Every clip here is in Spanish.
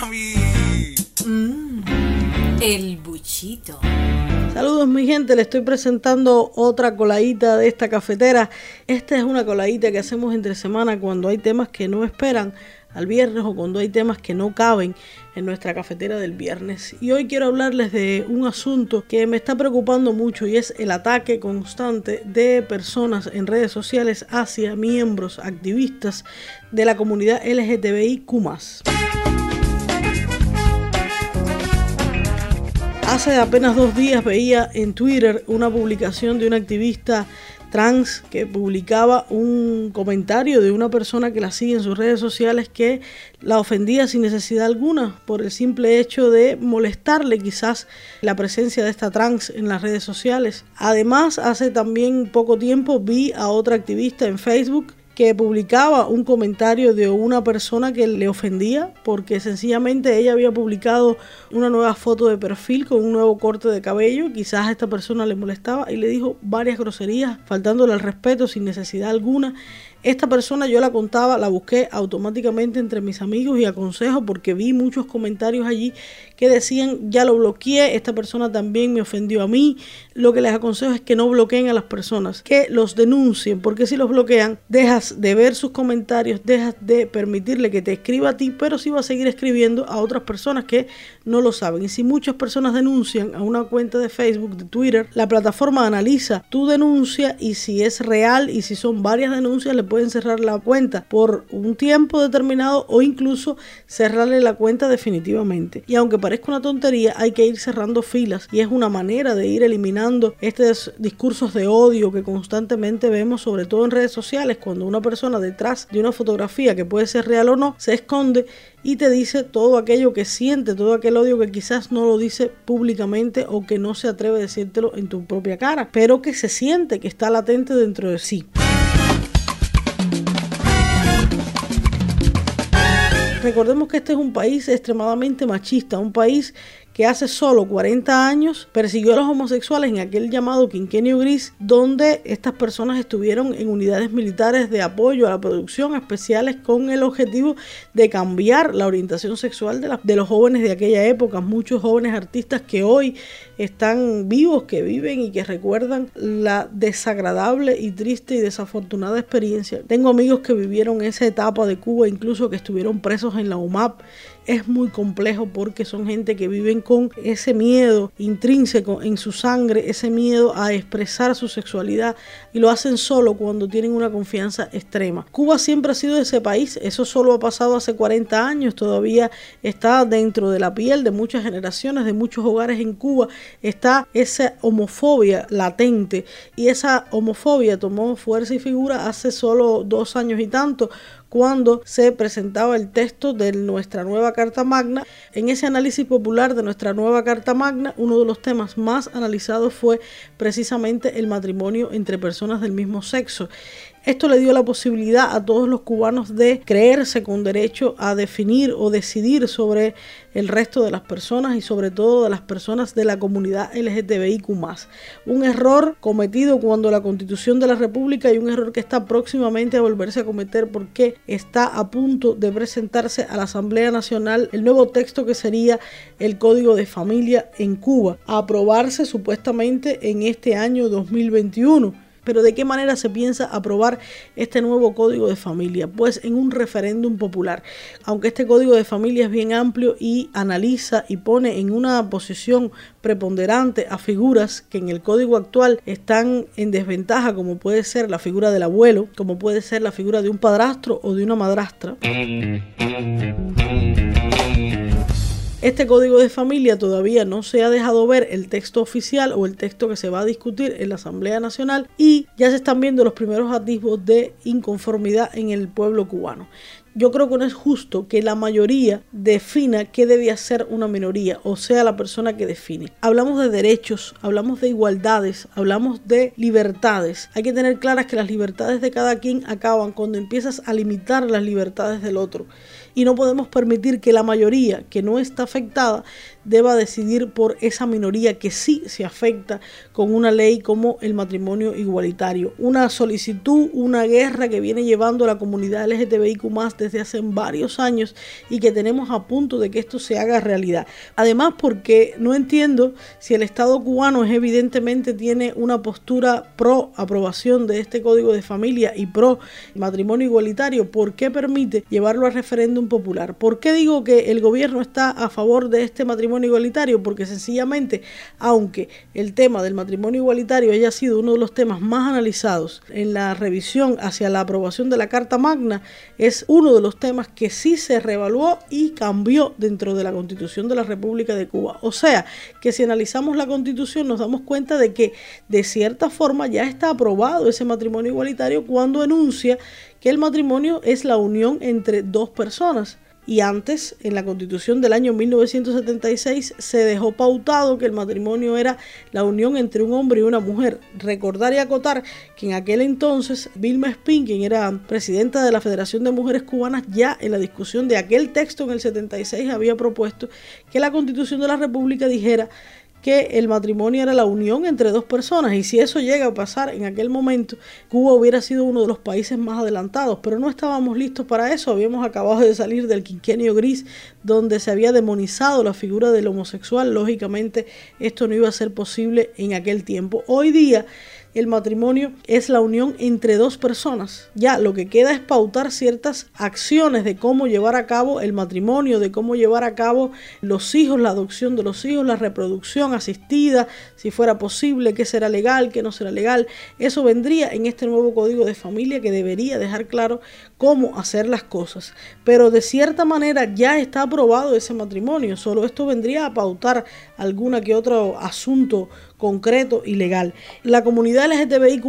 mami. Mmm, el buchito. Saludos mi gente, le estoy presentando otra coladita de esta cafetera. Esta es una coladita que hacemos entre semana cuando hay temas que no esperan al viernes o cuando hay temas que no caben en nuestra cafetera del viernes. Y hoy quiero hablarles de un asunto que me está preocupando mucho y es el ataque constante de personas en redes sociales hacia miembros activistas de la comunidad LGTBIQ. Hace apenas dos días veía en Twitter una publicación de un activista trans que publicaba un comentario de una persona que la sigue en sus redes sociales que la ofendía sin necesidad alguna por el simple hecho de molestarle quizás la presencia de esta trans en las redes sociales. Además, hace también poco tiempo vi a otra activista en Facebook que publicaba un comentario de una persona que le ofendía porque sencillamente ella había publicado una nueva foto de perfil con un nuevo corte de cabello, quizás a esta persona le molestaba y le dijo varias groserías, faltándole al respeto sin necesidad alguna. Esta persona yo la contaba, la busqué automáticamente entre mis amigos y aconsejo porque vi muchos comentarios allí que decían ya lo bloqueé, esta persona también me ofendió a mí. Lo que les aconsejo es que no bloqueen a las personas, que los denuncien, porque si los bloquean, dejas de ver sus comentarios, dejas de permitirle que te escriba a ti, pero sí va a seguir escribiendo a otras personas que no lo saben. Y si muchas personas denuncian a una cuenta de Facebook, de Twitter, la plataforma analiza tu denuncia y si es real y si son varias denuncias, le pueden cerrar la cuenta por un tiempo determinado o incluso cerrarle la cuenta definitivamente. Y aunque parezca una tontería, hay que ir cerrando filas y es una manera de ir eliminando estos discursos de odio que constantemente vemos, sobre todo en redes sociales, cuando una persona detrás de una fotografía que puede ser real o no, se esconde y te dice todo aquello que siente, todo aquel odio que quizás no lo dice públicamente o que no se atreve a decírtelo en tu propia cara, pero que se siente que está latente dentro de sí. Recordemos que este es un país extremadamente machista, un país que hace solo 40 años persiguió a los homosexuales en aquel llamado quinquenio gris, donde estas personas estuvieron en unidades militares de apoyo a la producción especiales con el objetivo de cambiar la orientación sexual de, de los jóvenes de aquella época, muchos jóvenes artistas que hoy están vivos, que viven y que recuerdan la desagradable y triste y desafortunada experiencia. Tengo amigos que vivieron esa etapa de Cuba, incluso que estuvieron presos en la UMAP es muy complejo porque son gente que viven con ese miedo intrínseco en su sangre, ese miedo a expresar su sexualidad y lo hacen solo cuando tienen una confianza extrema. Cuba siempre ha sido ese país, eso solo ha pasado hace 40 años, todavía está dentro de la piel de muchas generaciones, de muchos hogares en Cuba, está esa homofobia latente y esa homofobia tomó fuerza y figura hace solo dos años y tanto cuando se presentaba el texto de nuestra nueva Carta Magna. En ese análisis popular de nuestra nueva Carta Magna, uno de los temas más analizados fue precisamente el matrimonio entre personas del mismo sexo. Esto le dio la posibilidad a todos los cubanos de creerse con derecho a definir o decidir sobre el resto de las personas y sobre todo de las personas de la comunidad LGTBIQ. Un error cometido cuando la constitución de la República y un error que está próximamente a volverse a cometer porque está a punto de presentarse a la Asamblea Nacional el nuevo texto que sería el Código de Familia en Cuba, a aprobarse supuestamente en este año 2021. Pero ¿de qué manera se piensa aprobar este nuevo código de familia? Pues en un referéndum popular. Aunque este código de familia es bien amplio y analiza y pone en una posición preponderante a figuras que en el código actual están en desventaja, como puede ser la figura del abuelo, como puede ser la figura de un padrastro o de una madrastra. Este código de familia todavía no se ha dejado ver el texto oficial o el texto que se va a discutir en la Asamblea Nacional y ya se están viendo los primeros atisbos de inconformidad en el pueblo cubano. Yo creo que no es justo que la mayoría defina qué debe hacer una minoría, o sea, la persona que define. Hablamos de derechos, hablamos de igualdades, hablamos de libertades. Hay que tener claras que las libertades de cada quien acaban cuando empiezas a limitar las libertades del otro y no podemos permitir que la mayoría que no está afectada deba decidir por esa minoría que sí se afecta con una ley como el matrimonio igualitario. Una solicitud, una guerra que viene llevando a la comunidad LGTBIQ más desde hace varios años y que tenemos a punto de que esto se haga realidad. Además, porque no entiendo si el Estado cubano es evidentemente tiene una postura pro aprobación de este código de familia y pro matrimonio igualitario, ¿por qué permite llevarlo a referéndum popular? ¿Por qué digo que el gobierno está a favor de este matrimonio igualitario? Porque sencillamente, aunque el tema del matrimonio igualitario haya sido uno de los temas más analizados en la revisión hacia la aprobación de la Carta Magna, es uno de los temas que sí se reevaluó y cambió dentro de la Constitución de la República de Cuba. O sea, que si analizamos la Constitución nos damos cuenta de que de cierta forma ya está aprobado ese matrimonio igualitario cuando enuncia que el matrimonio es la unión entre dos personas y antes, en la constitución del año 1976, se dejó pautado que el matrimonio era la unión entre un hombre y una mujer. Recordar y acotar que en aquel entonces Vilma Spin, quien era presidenta de la Federación de Mujeres Cubanas, ya en la discusión de aquel texto en el 76 había propuesto que la constitución de la República dijera que el matrimonio era la unión entre dos personas y si eso llega a pasar en aquel momento, Cuba hubiera sido uno de los países más adelantados, pero no estábamos listos para eso, habíamos acabado de salir del quinquenio gris donde se había demonizado la figura del homosexual, lógicamente esto no iba a ser posible en aquel tiempo. Hoy día el matrimonio es la unión entre dos personas. Ya lo que queda es pautar ciertas acciones de cómo llevar a cabo el matrimonio, de cómo llevar a cabo los hijos, la adopción de los hijos, la reproducción asistida, si fuera posible, qué será legal, qué no será legal. Eso vendría en este nuevo código de familia que debería dejar claro cómo hacer las cosas. Pero de cierta manera ya está aprobado ese matrimonio, solo esto vendría a pautar alguna que otro asunto concreto y legal. La comunidad LGTBIQ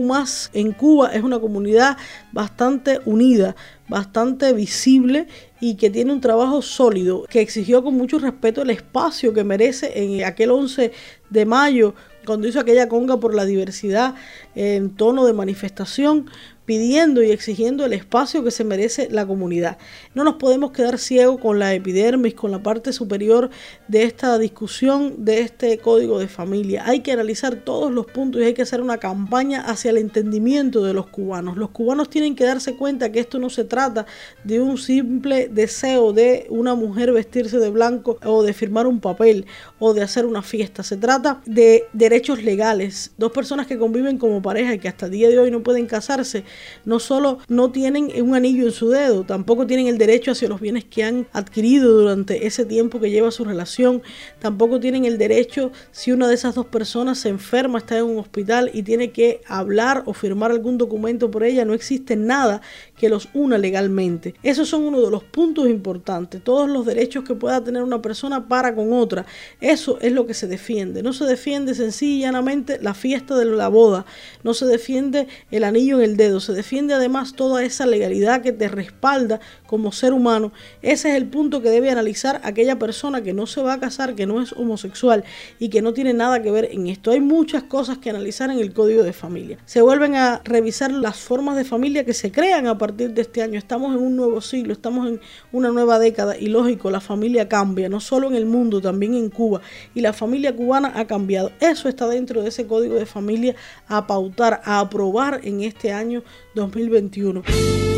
en Cuba es una comunidad bastante unida, bastante visible y que tiene un trabajo sólido, que exigió con mucho respeto el espacio que merece en aquel 11 de mayo, cuando hizo aquella conga por la diversidad en tono de manifestación, pidiendo y exigiendo el espacio que se merece la comunidad. No nos podemos quedar ciegos con la epidermis, con la parte superior de esta discusión, de este código de familia. Hay que analizar todos los puntos y hay que hacer una campaña hacia el entendimiento de los cubanos. Los cubanos tienen que darse cuenta que esto no se trata de un simple deseo de una mujer vestirse de blanco o de firmar un papel o de hacer una fiesta. Se trata de derechos legales. Dos personas que conviven como pareja y que hasta el día de hoy no pueden casarse no solo no tienen un anillo en su dedo, tampoco tienen el derecho hacia los bienes que han adquirido durante ese tiempo que lleva su relación, tampoco tienen el derecho si una de esas dos personas se enferma, está en un hospital y tiene que hablar o firmar algún documento por ella, no existe nada que los una legalmente. Esos son uno de los puntos importantes, todos los derechos que pueda tener una persona para con otra. Eso es lo que se defiende. No se defiende sencillamente la fiesta de la boda, no se defiende el anillo en el dedo, se defiende además toda esa legalidad que te respalda como ser humano. Ese es el punto que debe analizar aquella persona que no se va a casar, que no es homosexual y que no tiene nada que ver en esto. Hay muchas cosas que analizar en el código de familia. Se vuelven a revisar las formas de familia que se crean a partir de este año. Estamos en un nuevo siglo, estamos en una nueva década y lógico, la familia cambia, no solo en el mundo, también en Cuba. Y la familia cubana ha cambiado. Eso está dentro de ese código de familia a pautar, a aprobar en este año 2021.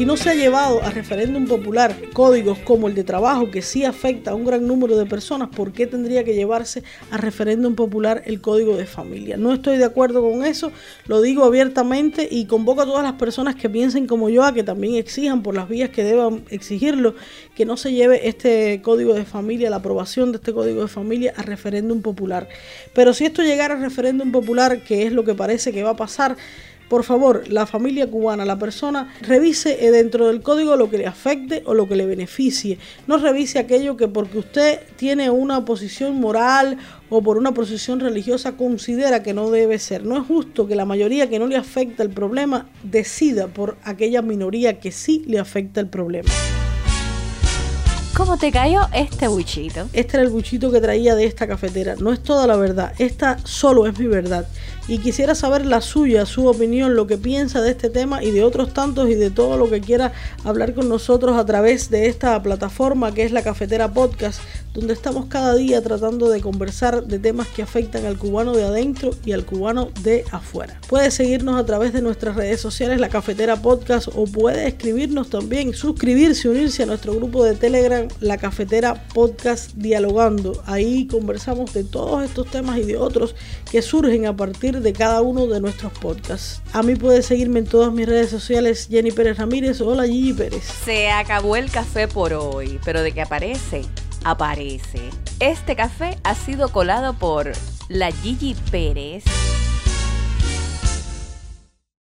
Si no se ha llevado a referéndum popular códigos como el de trabajo, que sí afecta a un gran número de personas, ¿por qué tendría que llevarse a referéndum popular el código de familia? No estoy de acuerdo con eso, lo digo abiertamente y convoco a todas las personas que piensen como yo a que también exijan por las vías que deban exigirlo, que no se lleve este código de familia, la aprobación de este código de familia a referéndum popular. Pero si esto llegara a referéndum popular, que es lo que parece que va a pasar, por favor, la familia cubana, la persona, revise eh, dentro del código lo que le afecte o lo que le beneficie. No revise aquello que porque usted tiene una posición moral o por una posición religiosa considera que no debe ser. No es justo que la mayoría que no le afecta el problema decida por aquella minoría que sí le afecta el problema. ¿Cómo te cayó este buchito? Este era el buchito que traía de esta cafetera. No es toda la verdad, esta solo es mi verdad. Y quisiera saber la suya, su opinión, lo que piensa de este tema y de otros tantos y de todo lo que quiera hablar con nosotros a través de esta plataforma que es la Cafetera Podcast donde estamos cada día tratando de conversar de temas que afectan al cubano de adentro y al cubano de afuera. Puedes seguirnos a través de nuestras redes sociales, La Cafetera Podcast, o puede escribirnos también, suscribirse, unirse a nuestro grupo de Telegram, La Cafetera Podcast Dialogando. Ahí conversamos de todos estos temas y de otros que surgen a partir de cada uno de nuestros podcasts. A mí puedes seguirme en todas mis redes sociales, Jenny Pérez Ramírez. Hola Gigi Pérez. Se acabó el café por hoy, pero de que aparece, aparece. Este café ha sido colado por la Gigi Pérez.